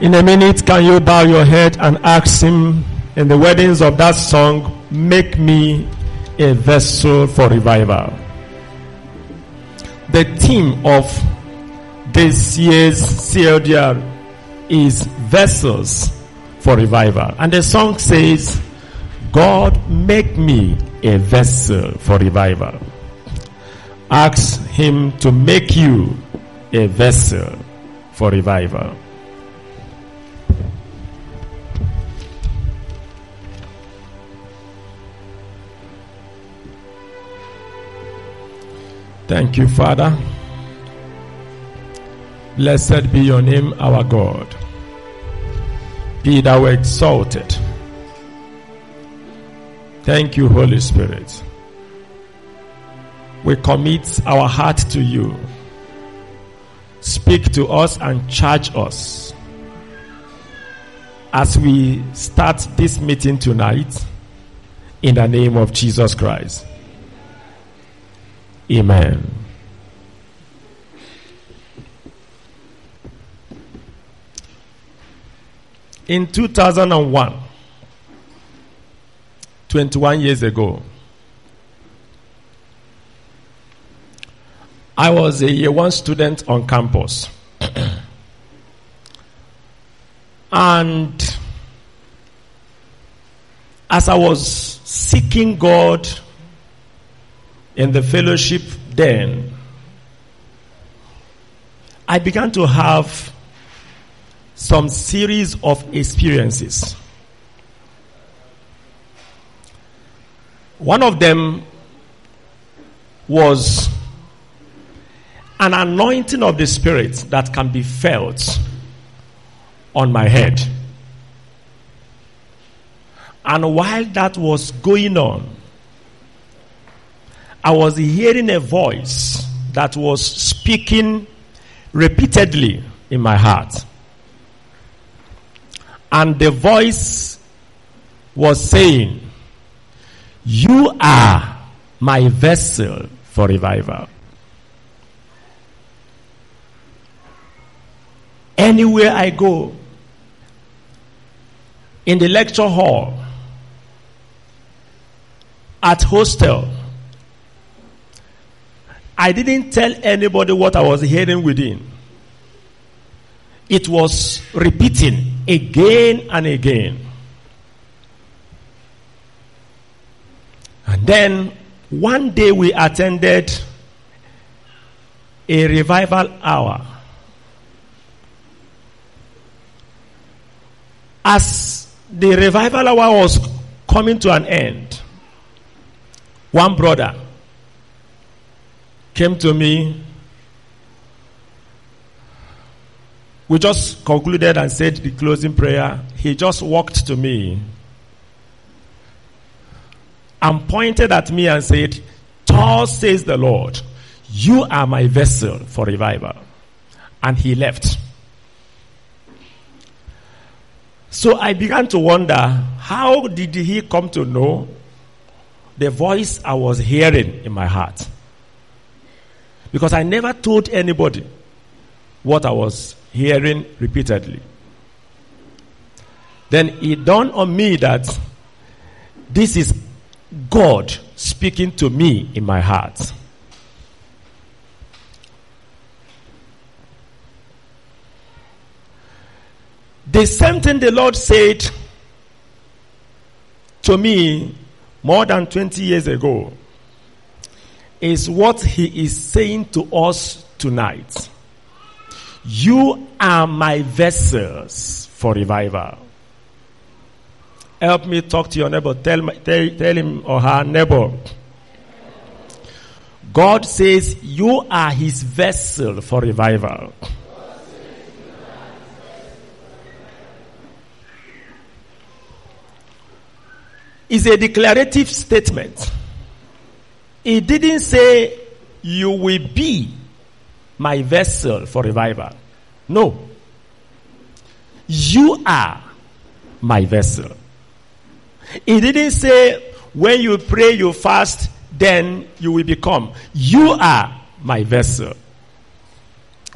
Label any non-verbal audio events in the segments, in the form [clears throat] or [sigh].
In a minute, can you bow your head and ask him in the weddings of that song, make me a vessel for revival. The theme of this year's CLDR is vessels for revival. And the song says, God make me a vessel for revival. Ask him to make you a vessel for revival. Thank you, Father. Blessed be your name, our God. Be thou exalted. Thank you, Holy Spirit. We commit our heart to you. Speak to us and charge us. As we start this meeting tonight, in the name of Jesus Christ. Amen. In 2001, 21 years ago, I was a year one student on campus. [clears throat] and as I was seeking God in the fellowship then, I began to have some series of experiences. One of them was an anointing of the Spirit that can be felt on my head. And while that was going on, I was hearing a voice that was speaking repeatedly in my heart. And the voice was saying, You are my vessel for revival. Anywhere I go, in the lecture hall, at hostel, I didn't tell anybody what I was hearing within. It was repeating again and again. And then one day we attended a revival hour. As the revival hour was coming to an end, one brother came to me. We just concluded and said the closing prayer. He just walked to me and pointed at me and said, Thus says the Lord, you are my vessel for revival. And he left. So I began to wonder, how did he come to know the voice I was hearing in my heart? Because I never told anybody what I was hearing repeatedly. Then it dawned on me that this is God speaking to me in my heart. The same thing the Lord said to me more than 20 years ago is what he is saying to us tonight. You are my vessels for revival. Help me talk to your neighbor. Tell, my, tell, tell him or her neighbor. God says you are his vessel for revival. Is a declarative statement. He didn't say, You will be my vessel for revival. No. You are my vessel. He didn't say, When you pray, you fast, then you will become. You are my vessel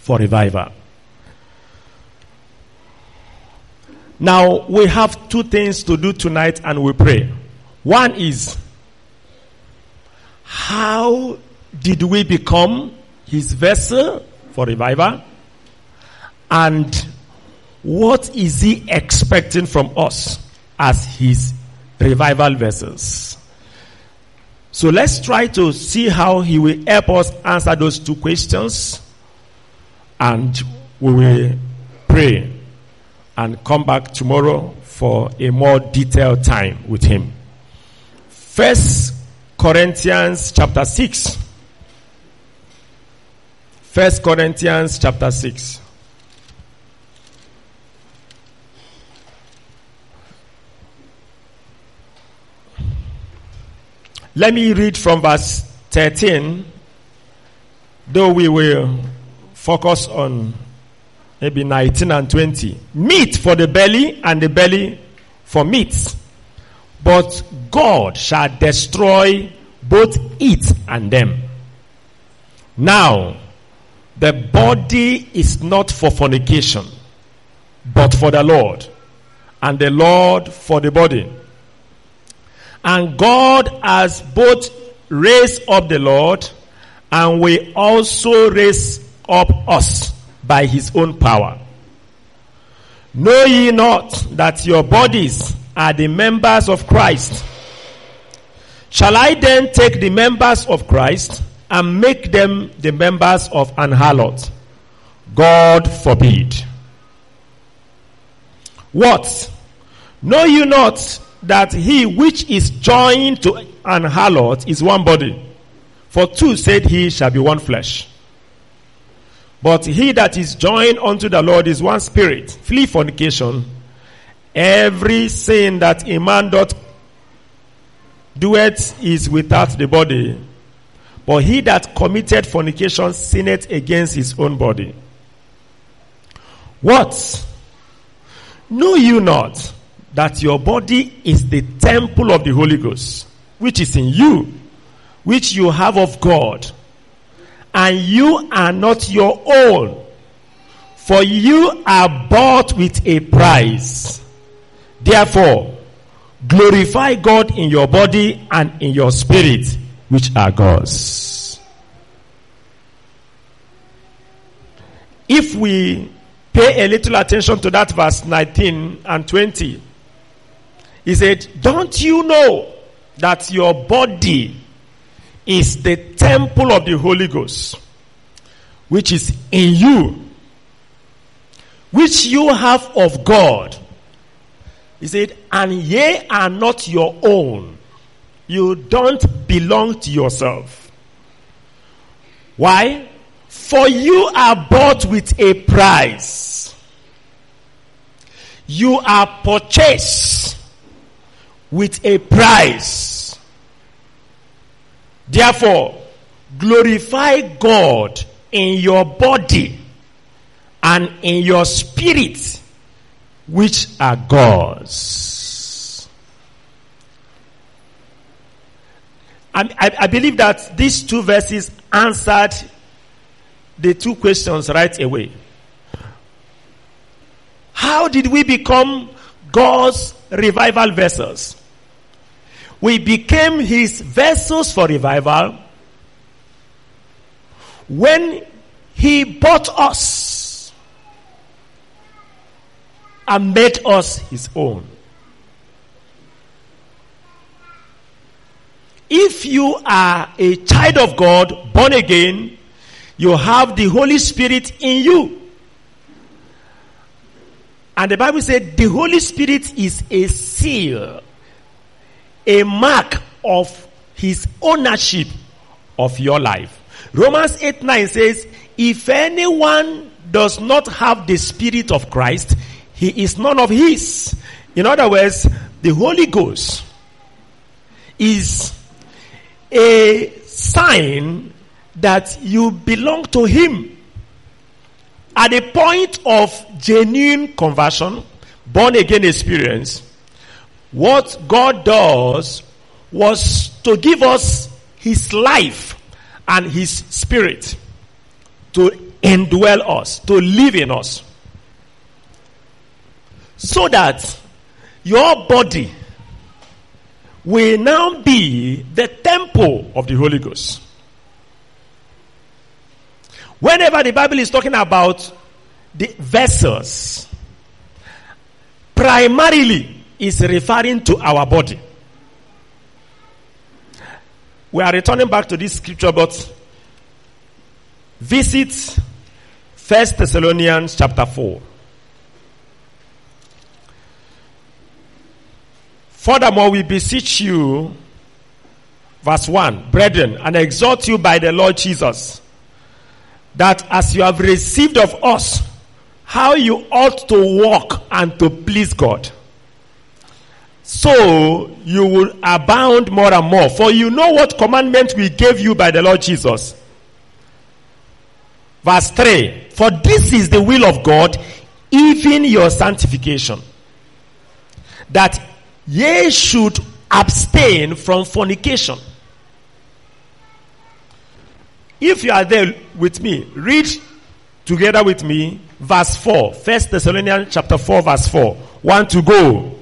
for revival. Now, we have two things to do tonight and we pray. One is, how did we become his vessel for revival? And what is he expecting from us as his revival vessels? So let's try to see how he will help us answer those two questions and we will pray and come back tomorrow for a more detailed time with him. First Corinthians chapter 6. First Corinthians chapter 6. Let me read from verse 13, though we will focus on maybe 19 and 20. Meat for the belly and the belly for meat. But God shall destroy both it and them. Now, the body is not for fornication, but for the Lord, and the Lord for the body. And God has both raised up the Lord and will also raise up us by his own power. Know ye not that your bodies are the members of Christ? Shall I then take the members of Christ and make them the members of an harlot? God forbid. What? Know you not that he which is joined to an harlot is one body. For two said he shall be one flesh. But he that is joined unto the Lord is one spirit. Flee fornication. Every sin that a man doth doeth is without the body. But he that committed fornication sinneth against his own body. What? Know you not that your body is the temple of the Holy Ghost, which is in you, which you have of God, and you are not your own, for you are bought with a price. Therefore, glorify God in your body and in your spirit, which are God's. If we pay a little attention to that verse 19 and 20, he said, Don't you know that your body is the temple of the Holy Ghost, which is in you, which you have of God? He said, And ye are not your own. You don't belong to yourself. Why? For you are bought with a price. You are purchased with a price. Therefore, glorify God in your body and in your spirit, which are God's. I, I, I believe that these two verses answered the two questions right away. How did we become God's revival vessels? We became his vessels for revival when he bought us and made us his own. If you are a child of God, born again, you have the Holy Spirit in you. And the Bible said the Holy Spirit is a seal, a mark of his ownership of your life. Romans 8 9 says, If anyone does not have the Spirit of Christ, he is none of his. In other words, the Holy Ghost is a sign that you belong to Him. At the point of genuine conversion, born again experience, what God does was to give us His life and His Spirit to indwell us, to live in us. So that your body will now be the temple of the Holy Ghost. Whenever the Bible is talking about the vessels, primarily is referring to our body. We are returning back to this scripture, but visit First Thessalonians chapter 4. Furthermore, we beseech you, verse 1, brethren, and exhort you by the Lord Jesus, that as you have received of us, how you ought to walk and to please God. So you will abound more and more. For you know what commandment we gave you by the Lord Jesus. Verse 3 For this is the will of God, even your sanctification. That ye should abstain from fornication. If you are there with me, read together with me verse 4. First Thessalonians chapter 4 verse 4. One to go.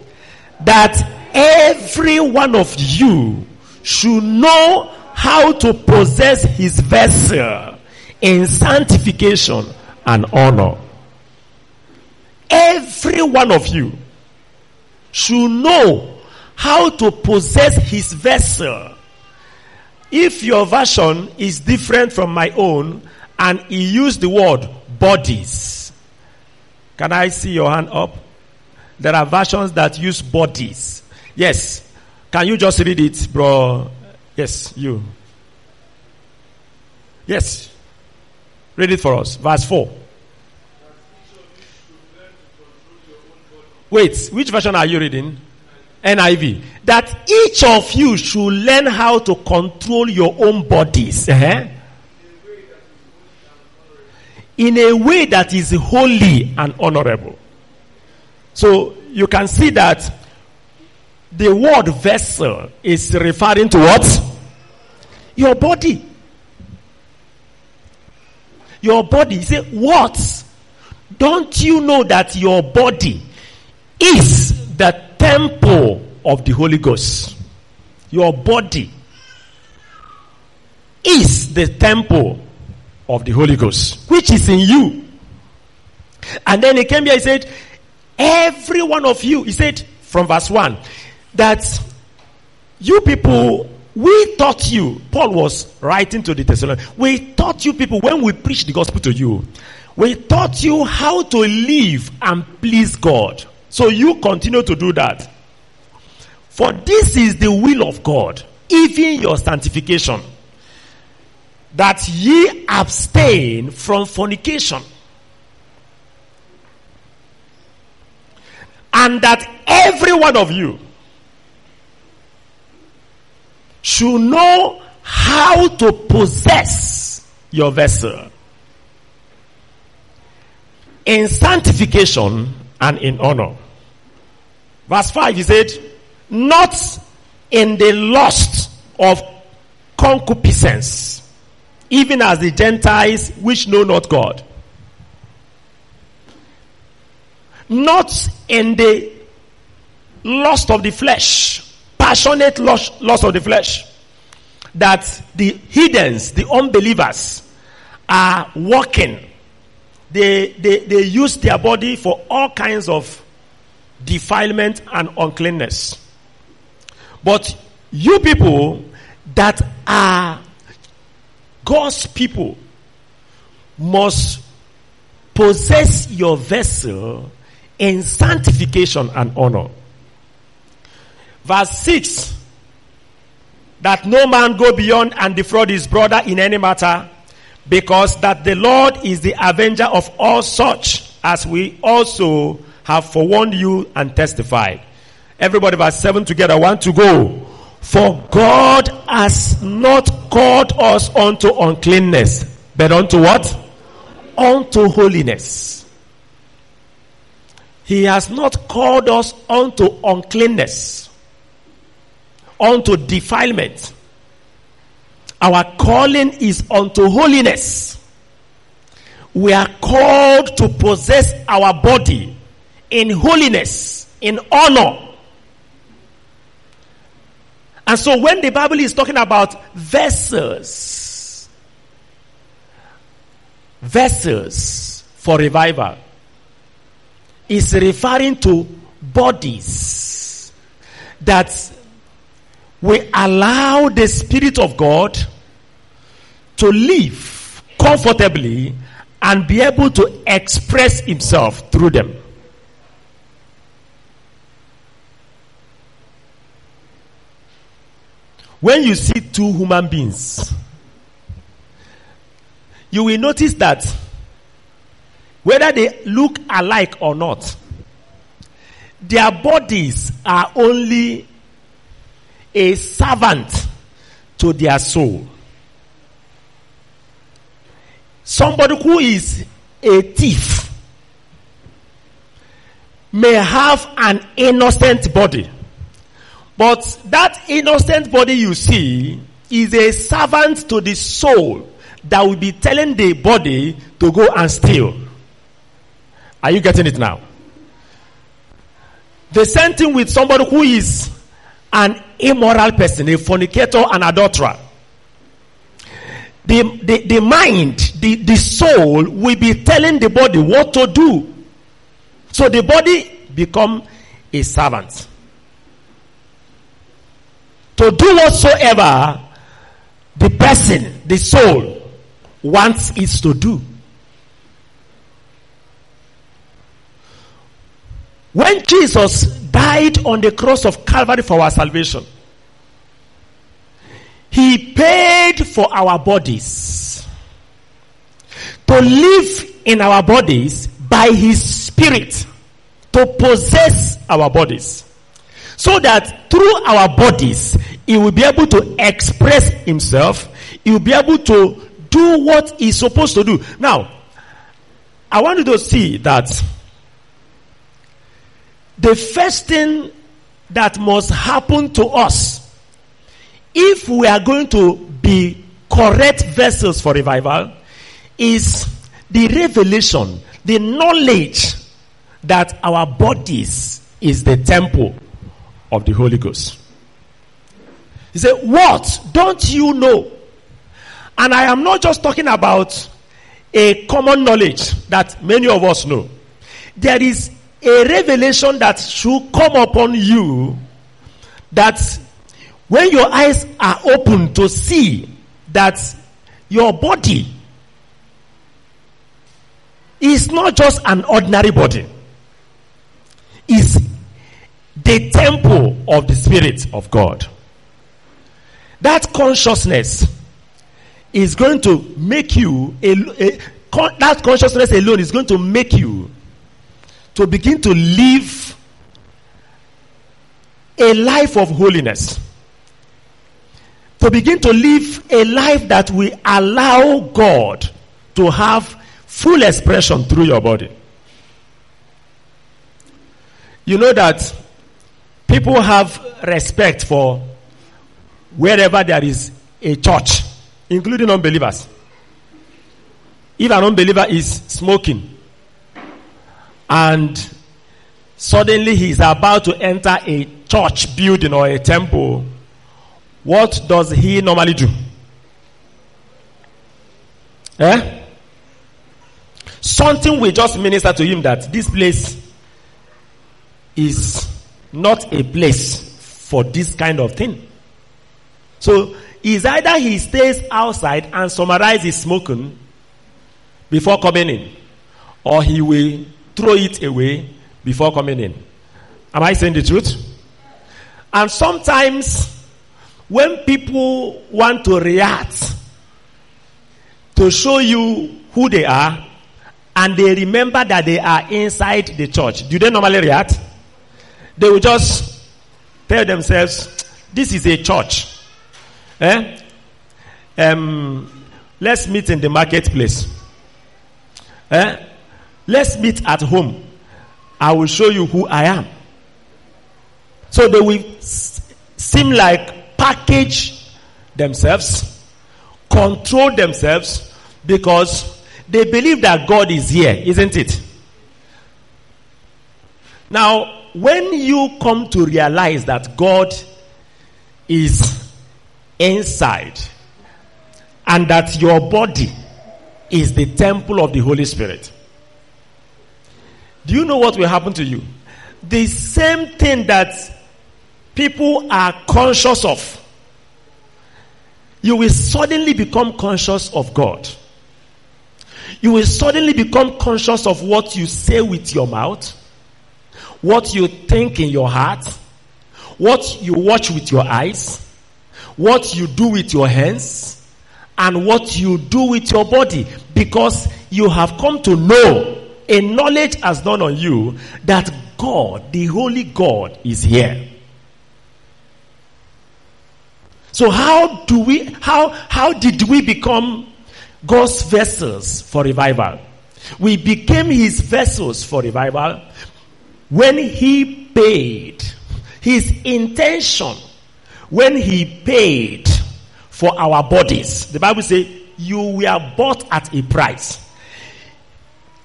That every one of you should know how to possess his vessel in sanctification and honor. Every one of you should know how to possess his vessel. If your version is different from my own and he used the word bodies, can I see your hand up? There are versions that use bodies. Yes. Can you just read it, bro? Yes, you. Yes. Read it for us. Verse 4. Wait, which version are you reading? NIV. That each of you should learn how to control your own bodies. Uh-huh. In a way that is holy and honorable. So you can see that the word vessel is referring to what? Your body. Your body. You say, what? Don't you know that your body is the temple of the Holy Ghost? Your body is the temple of the Holy Ghost, which is in you. And then he came here, he said, Every one of you, he said from verse 1, that you people, we taught you, Paul was writing to the Thessalonians, we taught you people when we preached the gospel to you, we taught you how to live and please God. So you continue to do that. For this is the will of God, even your sanctification, that ye abstain from fornication. And that every one of you should know how to possess your vessel in sanctification and in honor. Verse 5, he said, Not in the lust of concupiscence, even as the Gentiles which know not God. Not in the lust of the flesh, passionate lust, lust of the flesh, that the heathens, the unbelievers, are walking. They, they, they use their body for all kinds of defilement and uncleanness. But you people that are God's people must possess your vessel in sanctification and honor. Verse 6 that no man go beyond and defraud his brother in any matter, because that the Lord is the avenger of all such, as we also have forewarned you and testified. Everybody, verse 7 together, want to go. For God has not called us unto uncleanness, but unto what? Unto holiness. He has not called us unto uncleanness, unto defilement. Our calling is unto holiness. We are called to possess our body in holiness, in honor. And so when the Bible is talking about vessels, vessels for revival, is referring to bodies that we allow the Spirit of God to live comfortably and be able to express Himself through them. When you see two human beings, you will notice that whether they look alike or not, their bodies are only a servant to their soul. Somebody who is a thief may have an innocent body. But that innocent body you see is a servant to the soul that will be telling the body to go and steal. Are you getting it now? The same thing with somebody who is an immoral person, a fornicator, an adulterer. The, the, the mind, the, the soul will be telling the body what to do. So the body become a servant. To do whatsoever the person, the soul, wants it to do. When Jesus died on the cross of Calvary for our salvation, He paid for our bodies. To live in our bodies by His Spirit. To possess our bodies. So that through our bodies, He will be able to express Himself. He will be able to do what He's supposed to do. Now, I want you to see that the first thing that must happen to us if we are going to be correct vessels for revival is the revelation, the knowledge that our bodies is the temple of the Holy Ghost. He said, What don't you know? And I am not just talking about a common knowledge that many of us know. There is a revelation that should come upon you that when your eyes are open to see that your body is not just an ordinary body It's the temple of the spirit of god that consciousness is going to make you a, a, that consciousness alone is going to make you to begin to live a life of holiness. To begin to live a life that will allow God to have full expression through your body. You know that people have respect for wherever there is a church, including unbelievers. If an unbeliever is smoking, and suddenly he's about to enter a church building or a temple, what does he normally do? Eh? Something will just minister to him that this place is not a place for this kind of thing. So, is either he stays outside and summarizes smoking before coming in, or he will throw it away before coming in. Am I saying the truth? And sometimes when people want to react to show you who they are and they remember that they are inside the church, do they normally react? They will just tell themselves, this is a church. Eh? Um, let's meet in the marketplace. Eh? Let's meet at home. I will show you who I am. So they will seem like package themselves, control themselves because they believe that God is here, isn't it? Now, when you come to realize that God is inside and that your body is the temple of the Holy Spirit, do you know what will happen to you? The same thing that people are conscious of, you will suddenly become conscious of God. You will suddenly become conscious of what you say with your mouth, what you think in your heart, what you watch with your eyes, what you do with your hands, and what you do with your body because you have come to know a knowledge has dawned on you that God, the Holy God, is here. So how do we how how did we become God's vessels for revival? We became his vessels for revival when he paid his intention when he paid for our bodies. The Bible says you were bought at a price.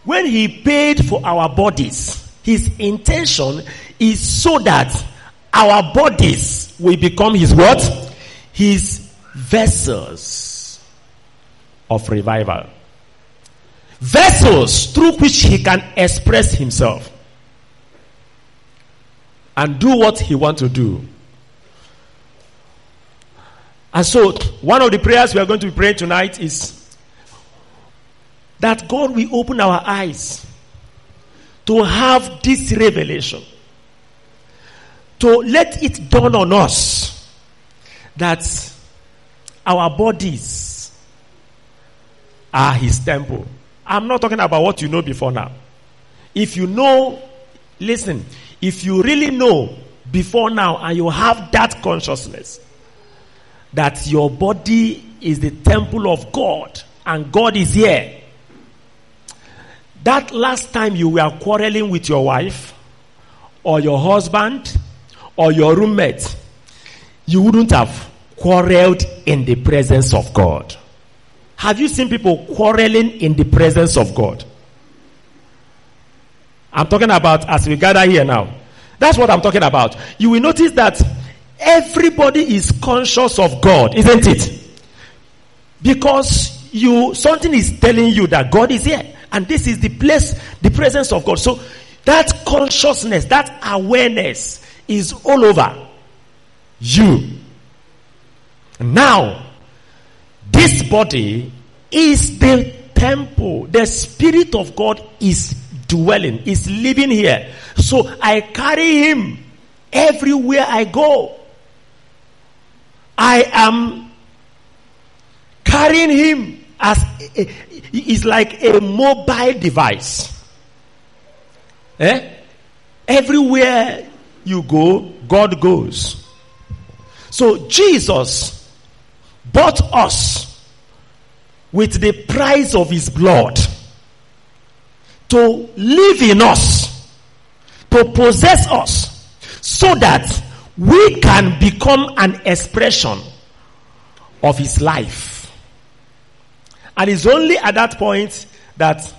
When he paid for our bodies, his intention is so that our bodies will become his what? His vessels of revival. Vessels through which he can express himself and do what he wants to do. And so, one of the prayers we are going to be praying tonight is that God will open our eyes to have this revelation, to let it dawn on us that our bodies are His temple. I'm not talking about what you know before now. If you know, listen, if you really know before now and you have that consciousness that your body is the temple of God and God is here, that last time you were quarreling with your wife or your husband or your roommate, you wouldn't have quarreled in the presence of God. Have you seen people quarreling in the presence of God? I'm talking about as we gather here now. That's what I'm talking about. You will notice that everybody is conscious of God, isn't it? Because you something is telling you that God is here and this is the place the presence of God. So that consciousness, that awareness is all over you. Now, this body is the temple. The Spirit of God is dwelling, is living here. So I carry Him everywhere I go. I am carrying Him as is like a mobile device. Eh? Everywhere you go, God goes. So Jesus bought us with the price of his blood to live in us, to possess us, so that we can become an expression of his life. And it's only at that point that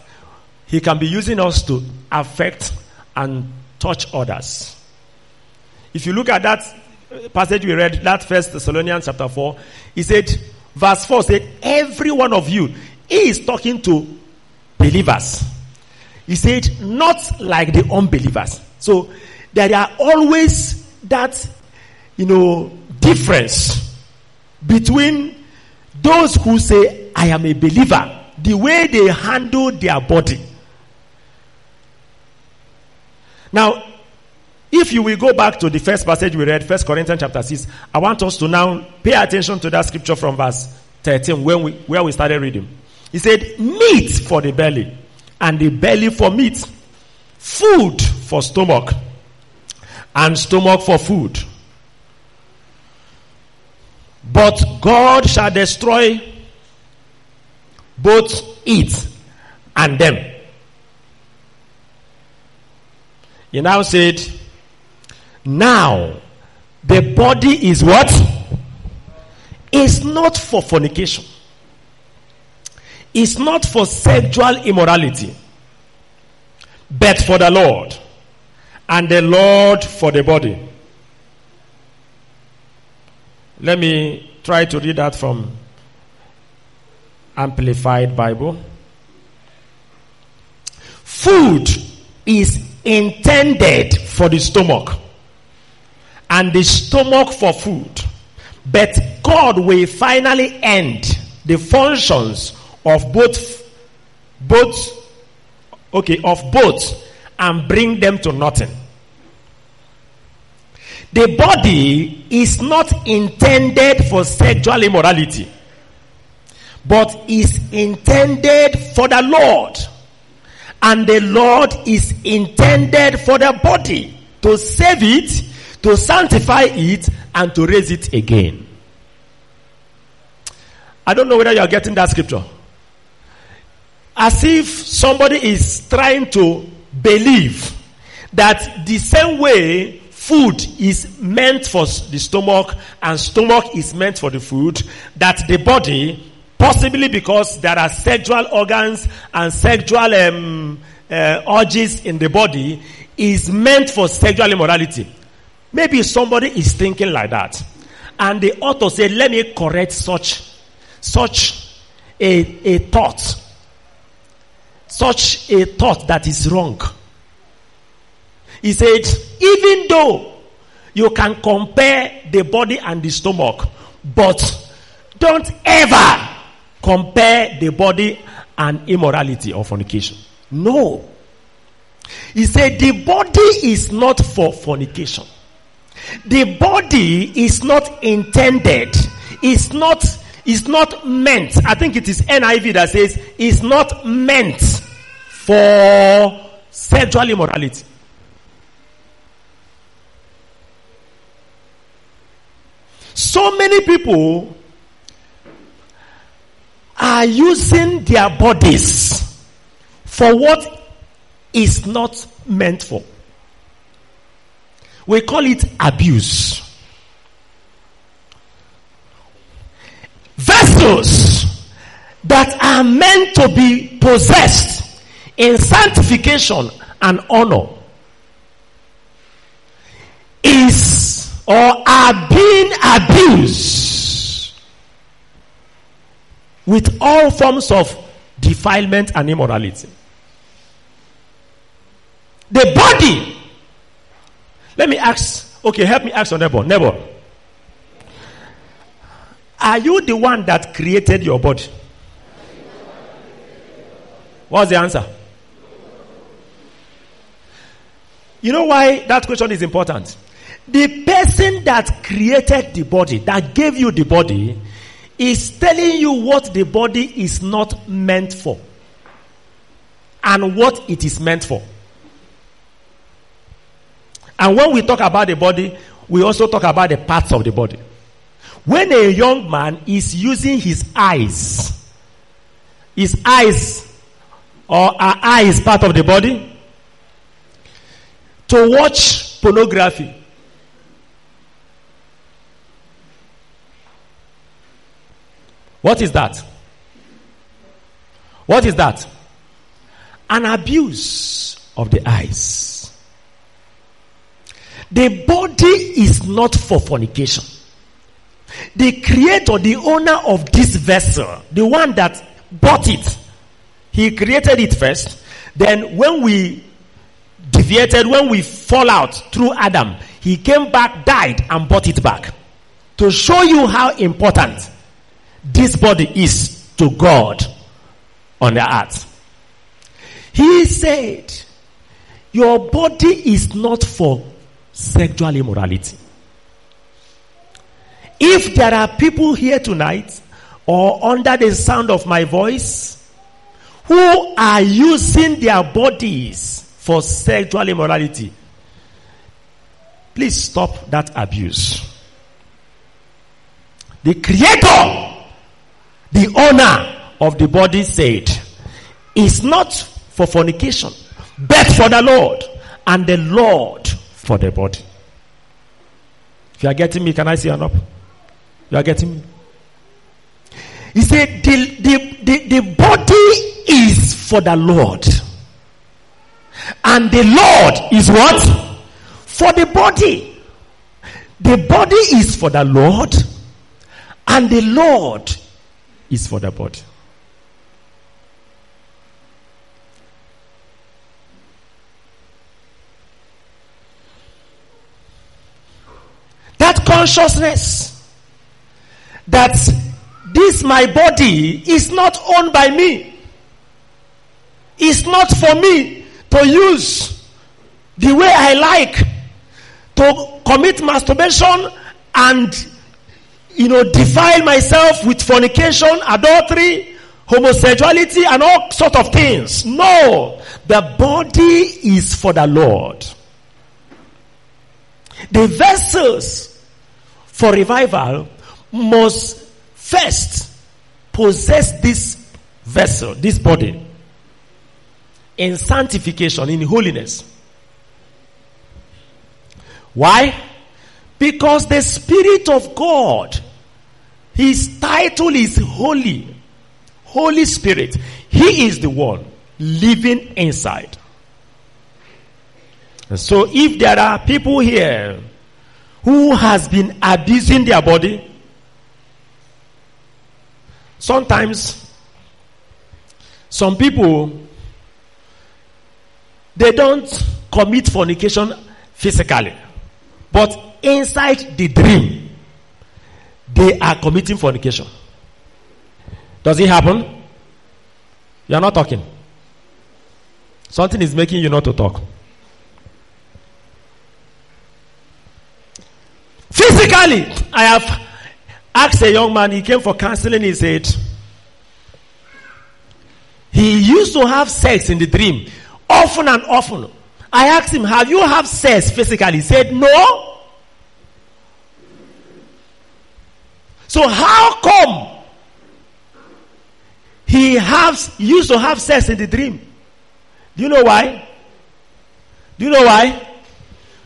he can be using us to affect and touch others. If you look at that passage we read, that first Thessalonians chapter 4, he said, verse 4 said, Every one of you is talking to believers. He said, not like the unbelievers. So there are always that, you know, difference between those who say, I am a believer, the way they handle their body. Now, if you will go back to the first passage we read, First Corinthians chapter 6, I want us to now pay attention to that scripture from verse 13 when we, where we started reading. He said, meat for the belly, and the belly for meat, food for stomach, and stomach for food. But God shall destroy both it and them. He now said, Now the body is what? Is not for fornication. It's not for sexual immorality, but for the Lord, and the Lord for the body. Let me try to read that from Amplified Bible. Food is intended for the stomach, and the stomach for food. But God will finally end the functions of both, both, okay, of both and bring them to nothing. The body is not intended for sexual immorality, but is intended for the Lord. And the Lord is intended for the body to save it, to sanctify it, and to raise it again. I don't know whether you are getting that scripture. As if somebody is trying to believe that the same way food is meant for the stomach and stomach is meant for the food, that the body, possibly because there are sexual organs and sexual um, uh, urges in the body, is meant for sexual immorality. Maybe somebody is thinking like that. And the author said, let me correct such, such a, a thought. Such a thought that is wrong. He said, even though you can compare the body and the stomach, but don't ever compare the body and immorality or fornication. No. He said the body is not for fornication. The body is not intended, is not, is not meant. I think it is NIV that says is not meant for sexual immorality. So many people are using their bodies for what is not meant for. We call it abuse. Vessels that are meant to be possessed in sanctification and honor is or are being abused with all forms of defilement and immorality. The body. Let me ask. Okay, help me ask your neighbor. Neighbor. Are you the one that created your body? What's the answer? You know why that question is important? The person that created the body, that gave you the body, is telling you what the body is not meant for and what it is meant for. And when we talk about the body, we also talk about the parts of the body. When a young man is using his eyes, his eyes or our eyes part of the body to watch pornography. What is that? What is that? An abuse of the eyes. The body is not for fornication. The creator, the owner of this vessel, the one that bought it, he created it first. Then when we deviated, when we fall out through Adam, he came back, died, and bought it back. To show you how important this body is to God on the earth. He said, Your body is not for sexual immorality. If there are people here tonight or under the sound of my voice who are using their bodies for sexual immorality, please stop that abuse. the creator, the owner of the body said, is not for fornication, but for the Lord, and the Lord for the body. If you are getting me, can I see an up? You are getting me? He said, the, the, the, the body is for the Lord. And the Lord is what? For the body. The body is for the Lord. And the Lord is for the body. That consciousness that this my body is not owned by me. It's not for me to use the way I like to commit masturbation and you know defile myself with fornication, adultery, homosexuality and all sort of things. No, the body is for the Lord. The vessels for revival must first possess this vessel, this body, in sanctification, in holiness. Why? Because the Spirit of God, His title is Holy. Holy Spirit. He is the one living inside. So if there are people here who has been abusing their body, Sometimes, some people, they don't commit fornication physically, but inside the dream, they are committing fornication. Does it happen? You are not talking. Something is making you not to talk. Physically, I have asked a young man, he came for counseling, he said, he used to have sex in the dream, often and often. I asked him, have you have sex physically? He said, no. So how come he has used to have sex in the dream? Do you know why? Do you know why?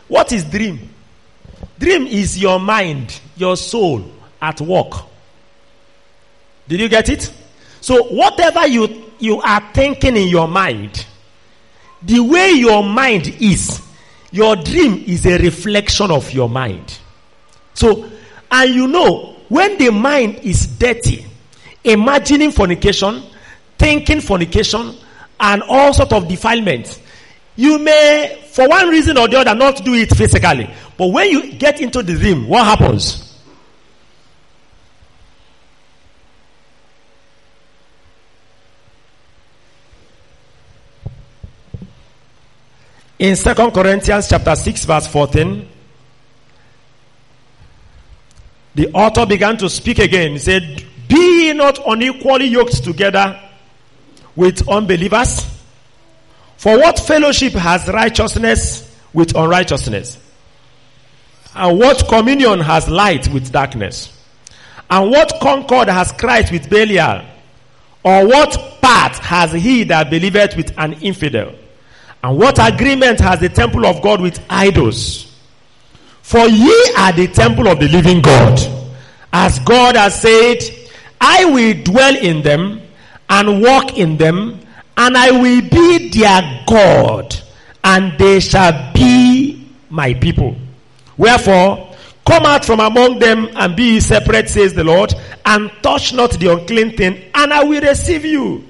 What is dream? Dream is your mind, your soul, at work. Did you get it? So whatever you, you are thinking in your mind, the way your mind is, your dream is a reflection of your mind. So, and you know, when the mind is dirty, imagining fornication, thinking fornication, and all sort of defilement, you may, for one reason or the other, not do it physically. But when you get into the dream, what happens? In Second Corinthians chapter 6 verse 14, the author began to speak again. He said, Be not unequally yoked together with unbelievers. For what fellowship has righteousness with unrighteousness? And what communion has light with darkness? And what concord has Christ with Belial? Or what part has he that believeth with an infidel? And what agreement has the temple of God with idols? For ye are the temple of the living God. As God has said, I will dwell in them and walk in them, and I will be their God, and they shall be my people. Wherefore, come out from among them and be separate, says the Lord, and touch not the unclean thing, and I will receive you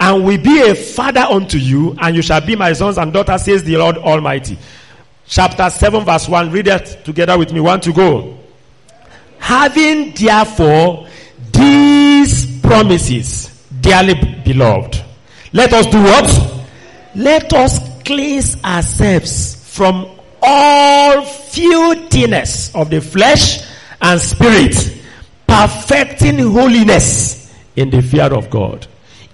and will be a father unto you, and you shall be my sons and daughters, says the Lord Almighty. Chapter 7, verse 1. Read it together with me. One to go. Having therefore these promises, dearly beloved, let us do what? Let us cleanse ourselves from all filthiness of the flesh and spirit, perfecting holiness in the fear of God.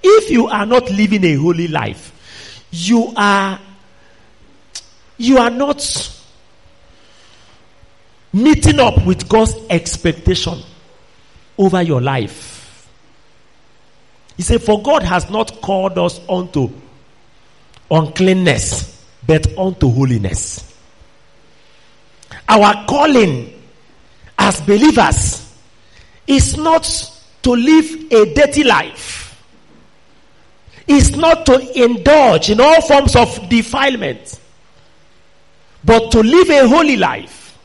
If you are not living a holy life, you are you are not meeting up with God's expectation. over your life. He said, For God has not called us unto uncleanness, but unto holiness. Our calling as believers is not to live a dirty life, is not to indulge in all forms of defilement, but to live a holy life.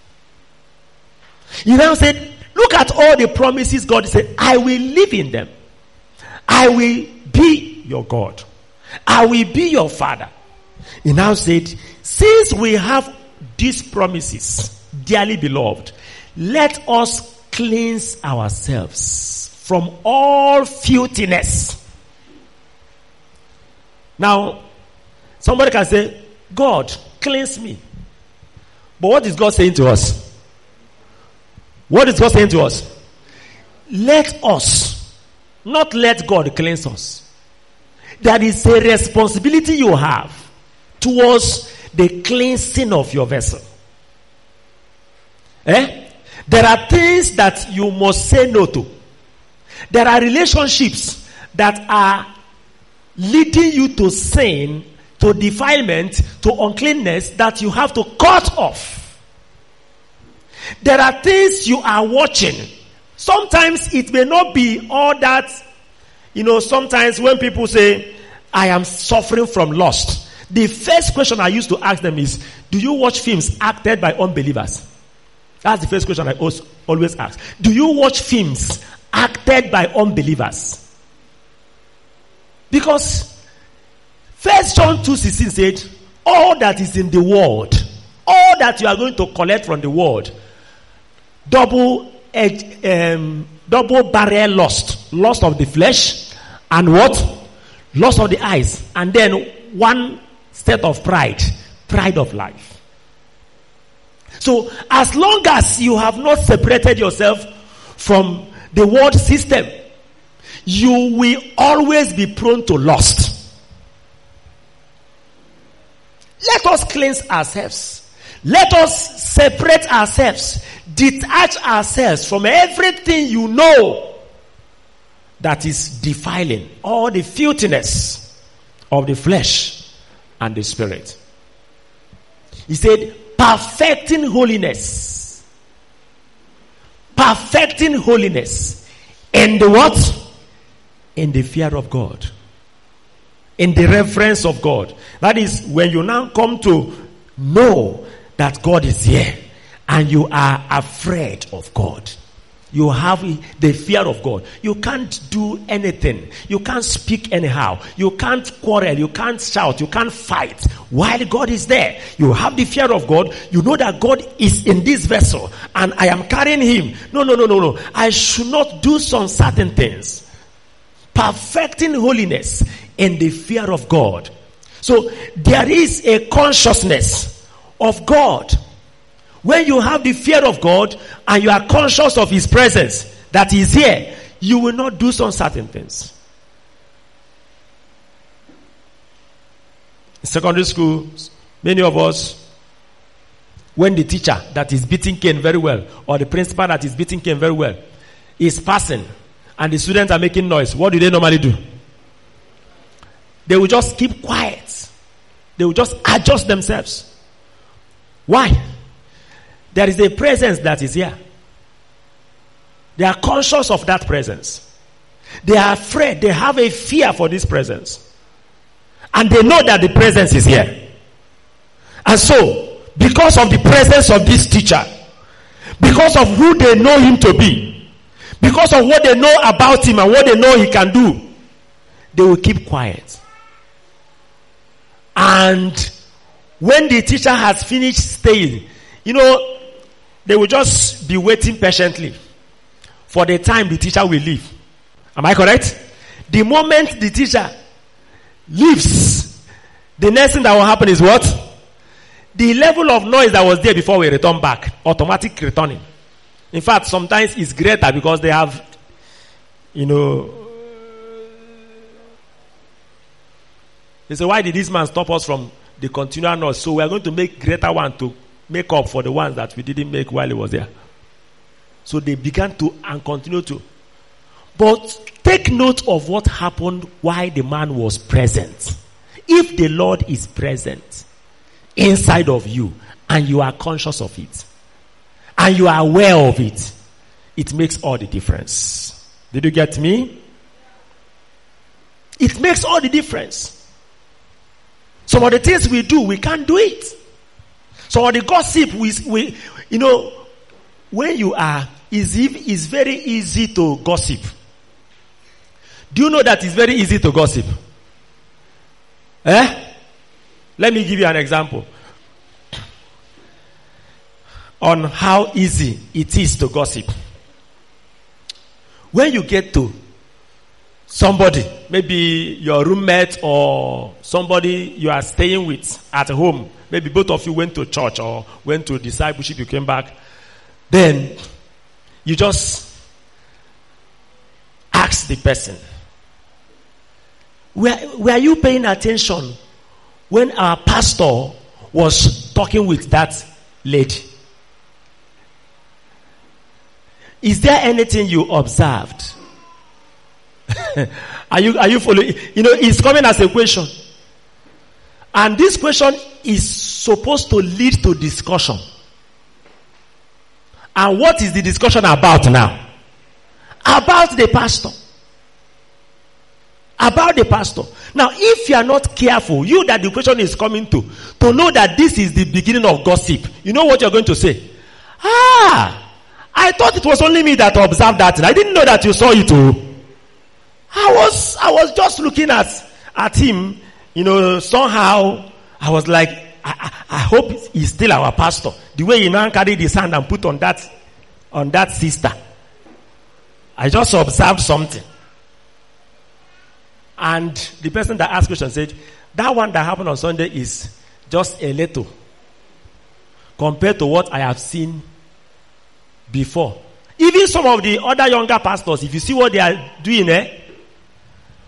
He now said, Look at all the promises God said, I will live in them. I will be your God. I will be your father. He now said, Since we have these promises, dearly beloved, let us cleanse ourselves from all filthiness. Now, somebody can say, God, cleanse me. But what is God saying to us? What is God saying to us? Let us, not let God cleanse us. That is a responsibility you have towards the cleansing of your vessel. Eh? There are things that you must say no to. There are relationships that are leading you to sin, to defilement, to uncleanness that you have to cut off. There are things you are watching. Sometimes it may not be all that, you know, sometimes when people say, I am suffering from lust, the first question I used to ask them is, Do you watch films acted by unbelievers? That's the first question I always ask. Do you watch films acted by unbelievers? Because First John 2:16 said, All that is in the world, all that you are going to collect from the world, double um, double barrel lust, lust of the flesh, and what? Lust of the eyes, and then one state of pride, pride of life. So, as long as you have not separated yourself from the world system, you will always be prone to lust. Let us cleanse ourselves. Let us separate ourselves, detach ourselves from everything you know that is defiling all the filthiness of the flesh and the spirit. He said, perfecting holiness. Perfecting holiness. In the what? In the fear of God. In the reverence of God. That is when you now come to know that God is here and you are afraid of God. You have the fear of God. You can't do anything. You can't speak anyhow. You can't quarrel. You can't shout. You can't fight while God is there. You have the fear of God. You know that God is in this vessel and I am carrying him. No, no, no, no, no. I should not do some certain things. Perfecting holiness in the fear of God. So there is a consciousness of God when you have the fear of God and you are conscious of His presence that He is here, you will not do some certain things. In secondary school, many of us, when the teacher that is beating cane very well, or the principal that is beating cane very well, is passing, and the students are making noise, what do they normally do? They will just keep quiet. They will just adjust themselves. Why? There is a presence that is here. They are conscious of that presence. They are afraid. They have a fear for this presence. And they know that the presence is here. And so, because of the presence of this teacher, because of who they know him to be, because of what they know about him and what they know he can do, they will keep quiet. And when the teacher has finished staying, you know, they will just be waiting patiently for the time the teacher will leave. Am I correct? The moment the teacher leaves, the next thing that will happen is what? The level of noise that was there before we return back, automatic returning. In fact, sometimes it's greater because they have, you know, they say, why did this man stop us from the continual noise? So we are going to make greater one to make up for the ones that we didn't make while he was there. So they began to and continue to. But take note of what happened while the man was present. If the Lord is present inside of you and you are conscious of it and you are aware of it, it makes all the difference. Did you get me? It makes all the difference. Some of the things we do, we can't do it. Of the gossip, we, we you know, when you are, is it's very easy to gossip. Do you know that it's very easy to gossip? Eh? Let me give you an example on how easy it is to gossip. When you get to somebody, maybe your roommate or somebody you are staying with at home, maybe both of you went to church or went to discipleship, you came back, then you just ask the person, were, were you paying attention when our pastor was talking with that lady? Is there anything you observed? [laughs] are you are you following? You know, it's coming as a question. And this question is supposed to lead to discussion. And what is the discussion about now? About the pastor. About the pastor. Now, if you are not careful, you that the question is coming to, to know that this is the beginning of gossip, you know what you're going to say? Ah, I thought it was only me that observed that. I didn't know that you saw it too. I was, I was just looking at, at him, you know, somehow I was like, I, I, I hope he's still our pastor. The way he now carried his hand and put on that, on that sister. I just observed something. And the person that asked question said, that one that happened on Sunday is just a little compared to what I have seen before. Even some of the other younger pastors, if you see what they are doing, eh?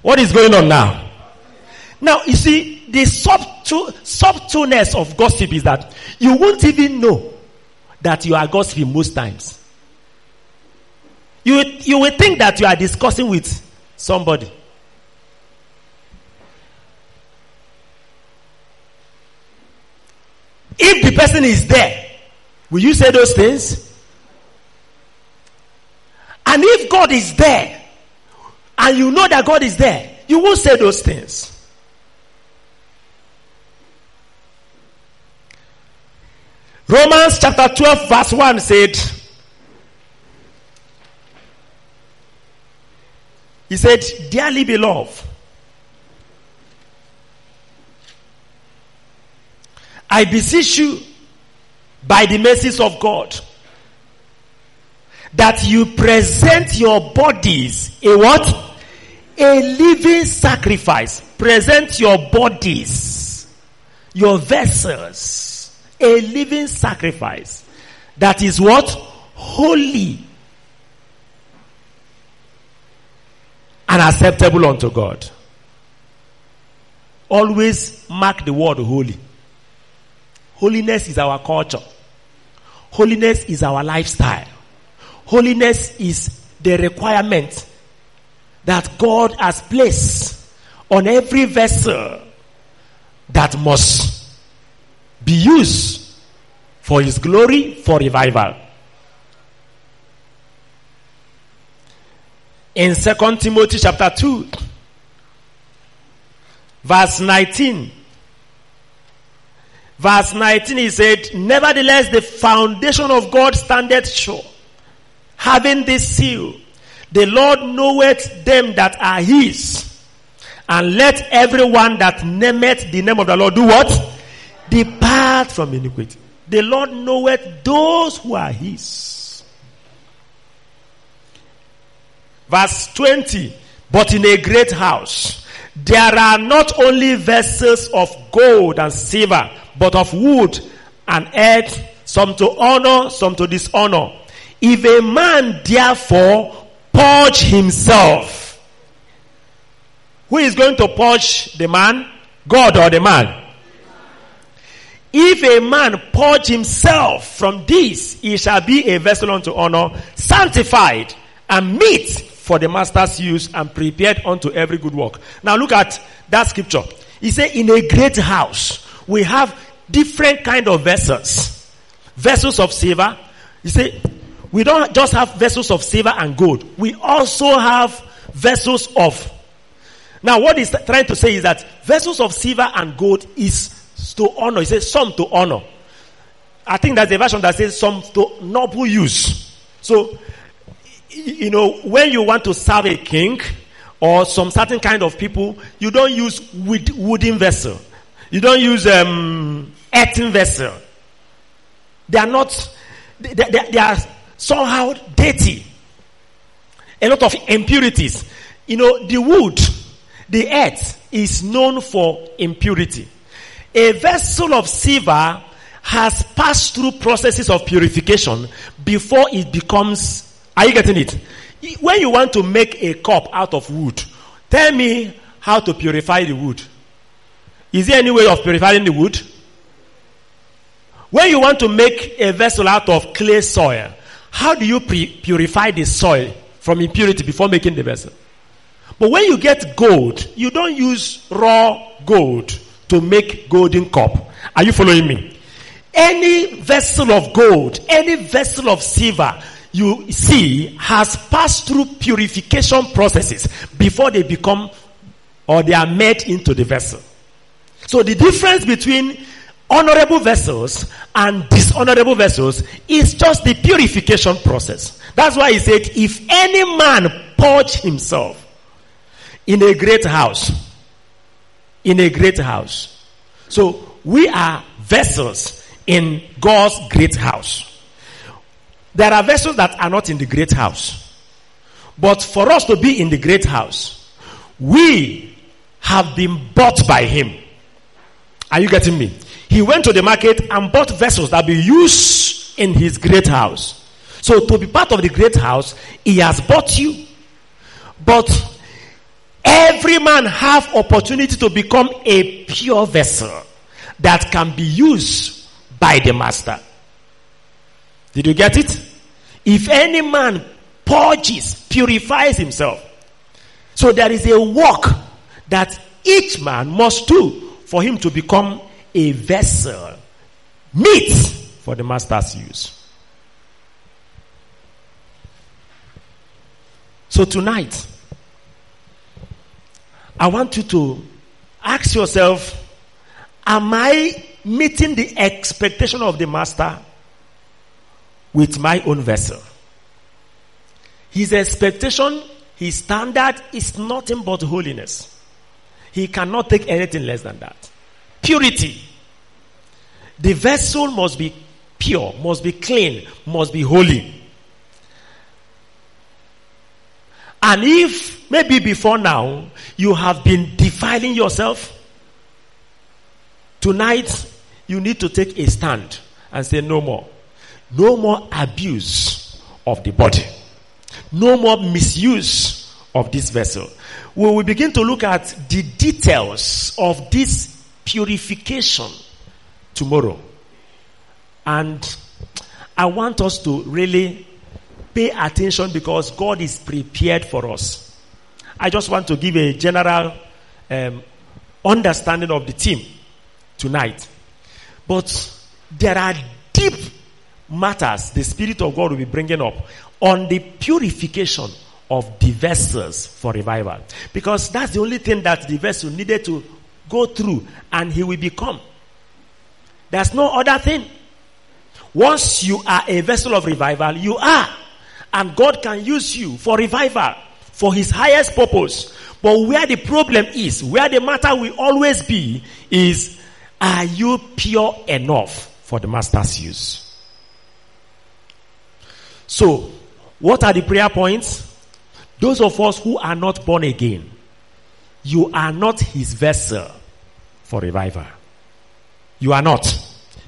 What is going on now? Now, you see, the subtle, subtleness of gossip is that you won't even know that you are gossiping most times. You, you will think that you are discussing with somebody. If the person is there, will you say those things? And if God is there, and you know that God is there, you won't say those things. Romans chapter 12, verse 1 said, He said, Dearly beloved, I beseech you by the mercies of God that you present your bodies a what? A living sacrifice. Present your bodies, your vessels, a living sacrifice. That is what? Holy and acceptable unto God. Always mark the word holy. Holiness is our culture. Holiness is our lifestyle. Holiness is the requirement that God has placed on every vessel that must be used for His glory, for revival. In 2 Timothy chapter 2, verse 19, verse 19 he said, Nevertheless, the foundation of God standeth sure having this seal, the Lord knoweth them that are his. And let everyone that nameth the name of the Lord do what? Depart from iniquity. The Lord knoweth those who are his. Verse 20. But in a great house, there are not only vessels of gold and silver, but of wood and earth, some to honor, some to dishonor. If a man therefore purge himself, who is going to purge the man? God or the man? If a man purge himself from this, he shall be a vessel unto honor, sanctified and meet for the master's use and prepared unto every good work. Now look at that scripture. He said, in a great house, we have different kind of vessels. Vessels of silver. He said, we don't just have vessels of silver and gold. We also have vessels of. Now what he's trying to say is that vessels of silver and gold is to honor. He says some to honor. I think that's the version that says some to noble use. So, you know, when you want to serve a king or some certain kind of people, you don't use wood, wooden vessel. You don't use um, earthen vessel. They are not. They, they, they are somehow dirty. A lot of impurities. You know, the wood, the earth is known for impurity. A vessel of silver has passed through processes of purification before it becomes, are you getting it? When you want to make a cup out of wood, tell me how to purify the wood. Is there any way of purifying the wood? When you want to make a vessel out of clay soil, how do you pre- purify the soil from impurity before making the vessel? But when you get gold, you don't use raw gold to make golden cup. Are you following me? Any vessel of gold, any vessel of silver you see has passed through purification processes before they become or they are made into the vessel. So the difference between honorable vessels and dishonorable vessels is just the purification process. That's why he said, if any man purge himself in a great house, in a great house. So we are vessels in God's great house. There are vessels that are not in the great house. But for us to be in the great house, we have been bought by him. Are you getting me? He went to the market and bought vessels that be used in his great house. So to be part of the great house, he has bought you. But every man have opportunity to become a pure vessel that can be used by the master. Did you get it? If any man purges, purifies himself. So there is a work that each man must do for him to become a vessel meet for the master's use. So tonight, I want you to ask yourself, am I meeting the expectation of the master with my own vessel? His expectation, his standard is nothing but holiness. He cannot take anything less than that. Purity. The vessel must be pure, must be clean, must be holy. And if maybe before now you have been defiling yourself, tonight you need to take a stand and say no more. No more abuse of the body. No more misuse of this vessel. We will begin to look at the details of this purification tomorrow. And I want us to really pay attention because God is prepared for us. I just want to give a general um, understanding of the team tonight. But there are deep matters the Spirit of God will be bringing up on the purification of the vessels for revival. Because that's the only thing that the vessel needed to go through and he will become. There's no other thing. Once you are a vessel of revival, you are. And God can use you for revival, for his highest purpose. But where the problem is, where the matter will always be, is are you pure enough for the master's use? So, what are the prayer points? Those of us who are not born again, you are not his vessel for revival. You are not.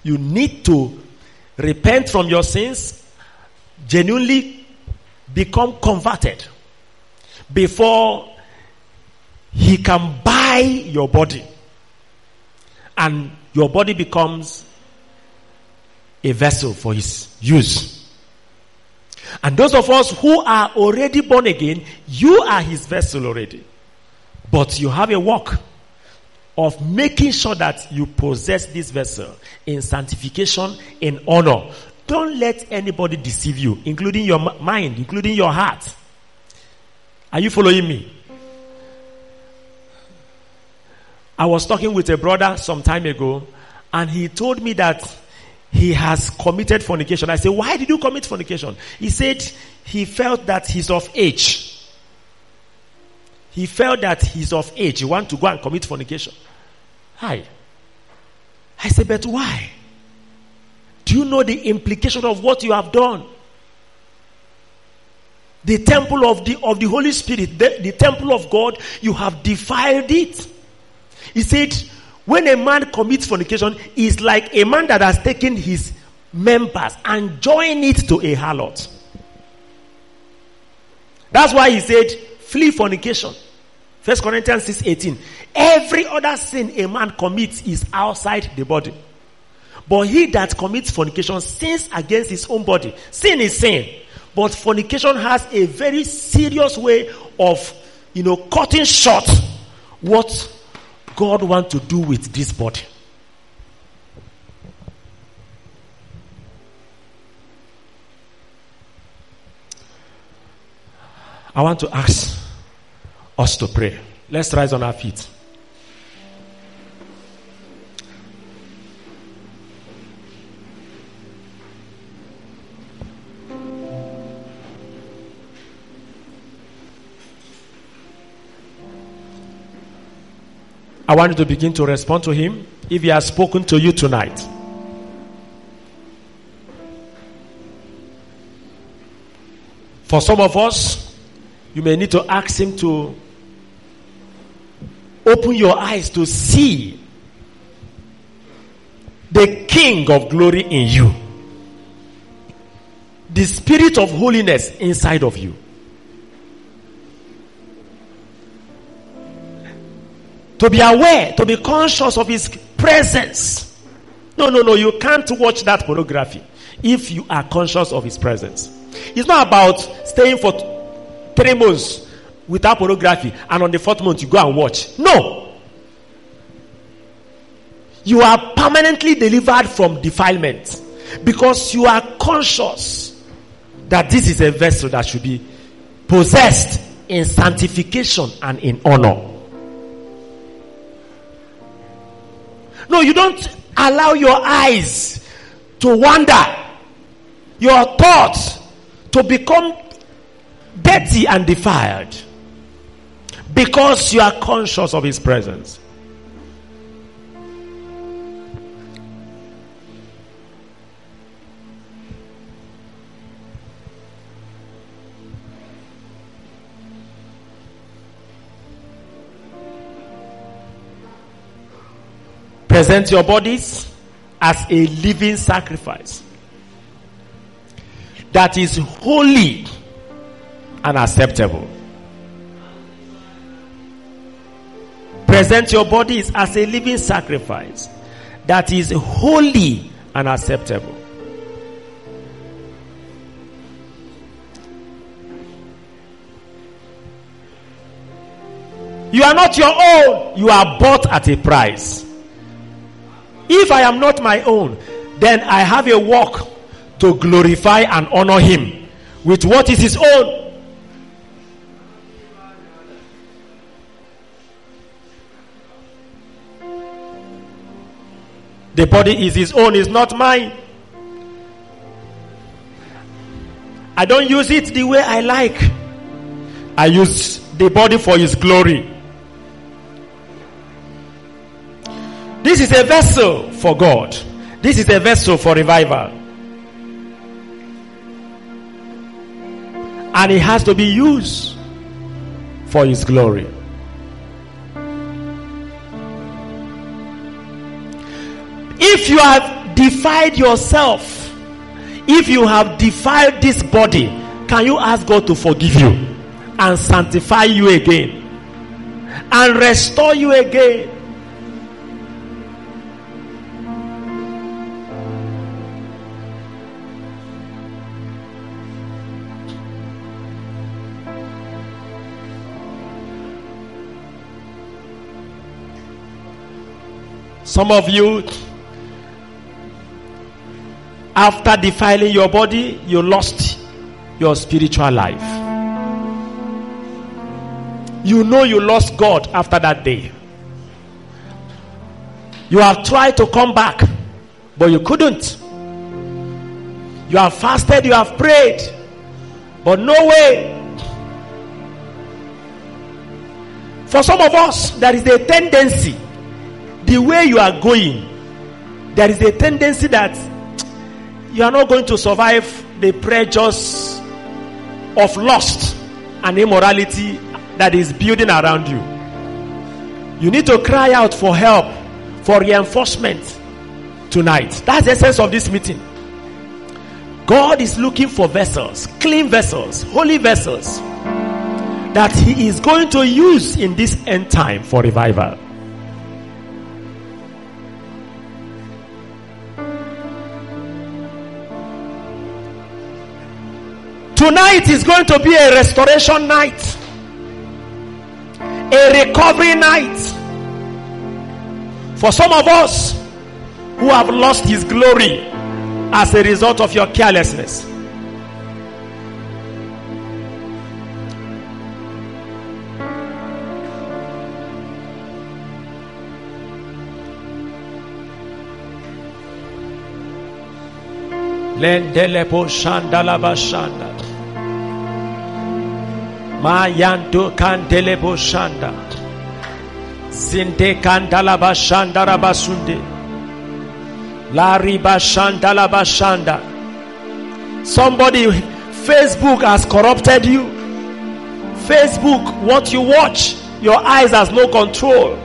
You need to repent from your sins, genuinely become converted before he can buy your body and your body becomes a vessel for his use. And those of us who are already born again, you are his vessel already. But you have a work of making sure that you possess this vessel in sanctification, in honor. Don't let anybody deceive you, including your mind, including your heart. Are you following me? I was talking with a brother some time ago, and he told me that he has committed fornication. I said, Why did you commit fornication? He said he felt that he's of age. He felt that he's of age. He want to go and commit fornication. Hi. I said, But why? Do you know the implication of what you have done? The temple of the of the Holy Spirit, the, the temple of God, you have defiled it. He said, when a man commits fornication, is like a man that has taken his members and joined it to a harlot. That's why he said, flee fornication. First Corinthians 6 18. Every other sin a man commits is outside the body. But he that commits fornication sins against his own body. Sin is sin. But fornication has a very serious way of, you know, cutting short what God wants to do with this body? I want to ask us to pray. Let's rise on our feet. I want you to begin to respond to him if he has spoken to you tonight. For some of us, you may need to ask him to open your eyes to see the King of glory in you, the Spirit of holiness inside of you. To be aware, to be conscious of his presence. No, no, no, you can't watch that pornography if you are conscious of his presence. It's not about staying for three months without pornography and on the fourth month you go and watch. No. You are permanently delivered from defilement because you are conscious that this is a vessel that should be possessed in sanctification and in honor. No, you don't allow your eyes to wander, your thoughts to become dirty and defiled because you are conscious of His presence. Present your bodies as a living sacrifice that is holy and acceptable. Present your bodies as a living sacrifice that is holy and acceptable. You are not your own, you are bought at a price. If I am not my own, then I have a work to glorify and honor him with what is his own. The body is his own, is not mine. I don't use it the way I like. I use the body for his glory. This is a vessel for God. This is a vessel for revival. And it has to be used for His glory. If you have defiled yourself, if you have defiled this body, can you ask God to forgive you and sanctify you again and restore you again? Some of you, after defiling your body, you lost your spiritual life. You know you lost God after that day. You have tried to come back, but you couldn't. You have fasted, you have prayed, but no way. For some of us, there is a tendency, the way you are going, there is a tendency that you are not going to survive the pressures of lust and immorality that is building around you. You need to cry out for help, for reinforcement tonight. That's the essence of this meeting. God is looking for vessels, clean vessels, holy vessels that He is going to use in this end time for revival. Tonight is going to be a restoration night, a recovery night. For some of us who have lost His glory as a result of your carelessness. Lendelepo. Mayanto kandelebo shanda. Zinde kandalaba shanda rabasunde. Lari shanda laba shanda. Somebody, Facebook has corrupted you. Facebook, what you watch, your eyes has no control.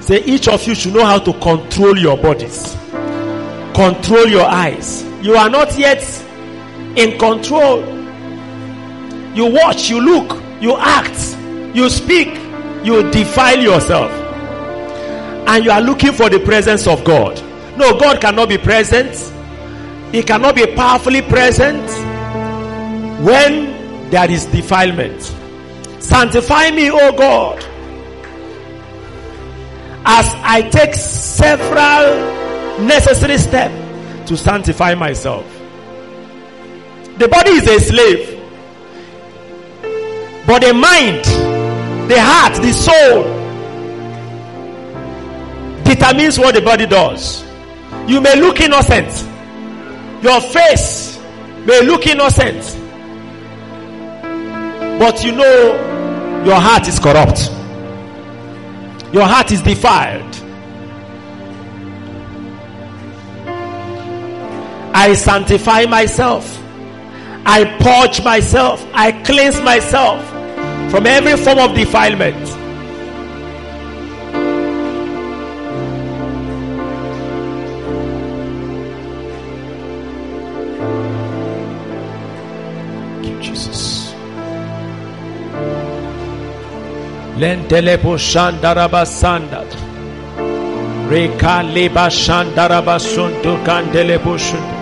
Say each of you should know how to control your bodies control your eyes. You are not yet in control. You watch, you look, you act, you speak, you defile yourself. And you are looking for the presence of God. No, God cannot be present. He cannot be powerfully present when there is defilement. Sanctify me, O God, as I take several necessary steps to sanctify myself. The body is a slave, but the mind, the heart, the soul determines what the body does. You may look innocent, your face may look innocent, but you know your heart is corrupt, your heart is defiled. I sanctify myself. I purge myself. I cleanse myself from every form of defilement. Thank Jesus. Lentelepo shandaraba sanda. Reka leba shandaraba suntu kandelepo shuntu.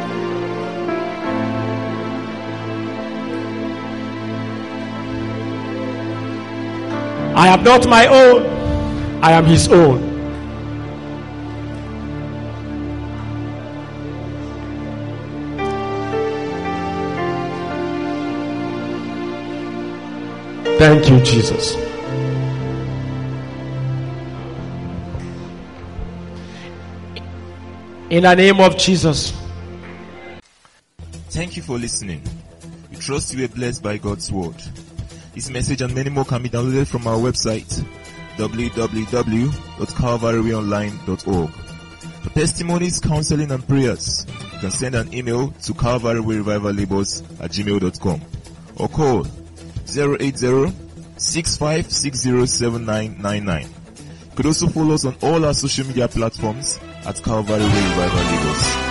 I am not my own, I am his own. Thank you, Jesus. In the name of Jesus. Thank you for listening. We trust you were blessed by God's word. This message and many more can be downloaded from our website www.calvaryonline.org. For testimonies, counseling and prayers, you can send an email to calvaryrevivallabels at gmail.com or call 080-6560-7999. You could also follow us on all our social media platforms at Calvary Revival Lagos.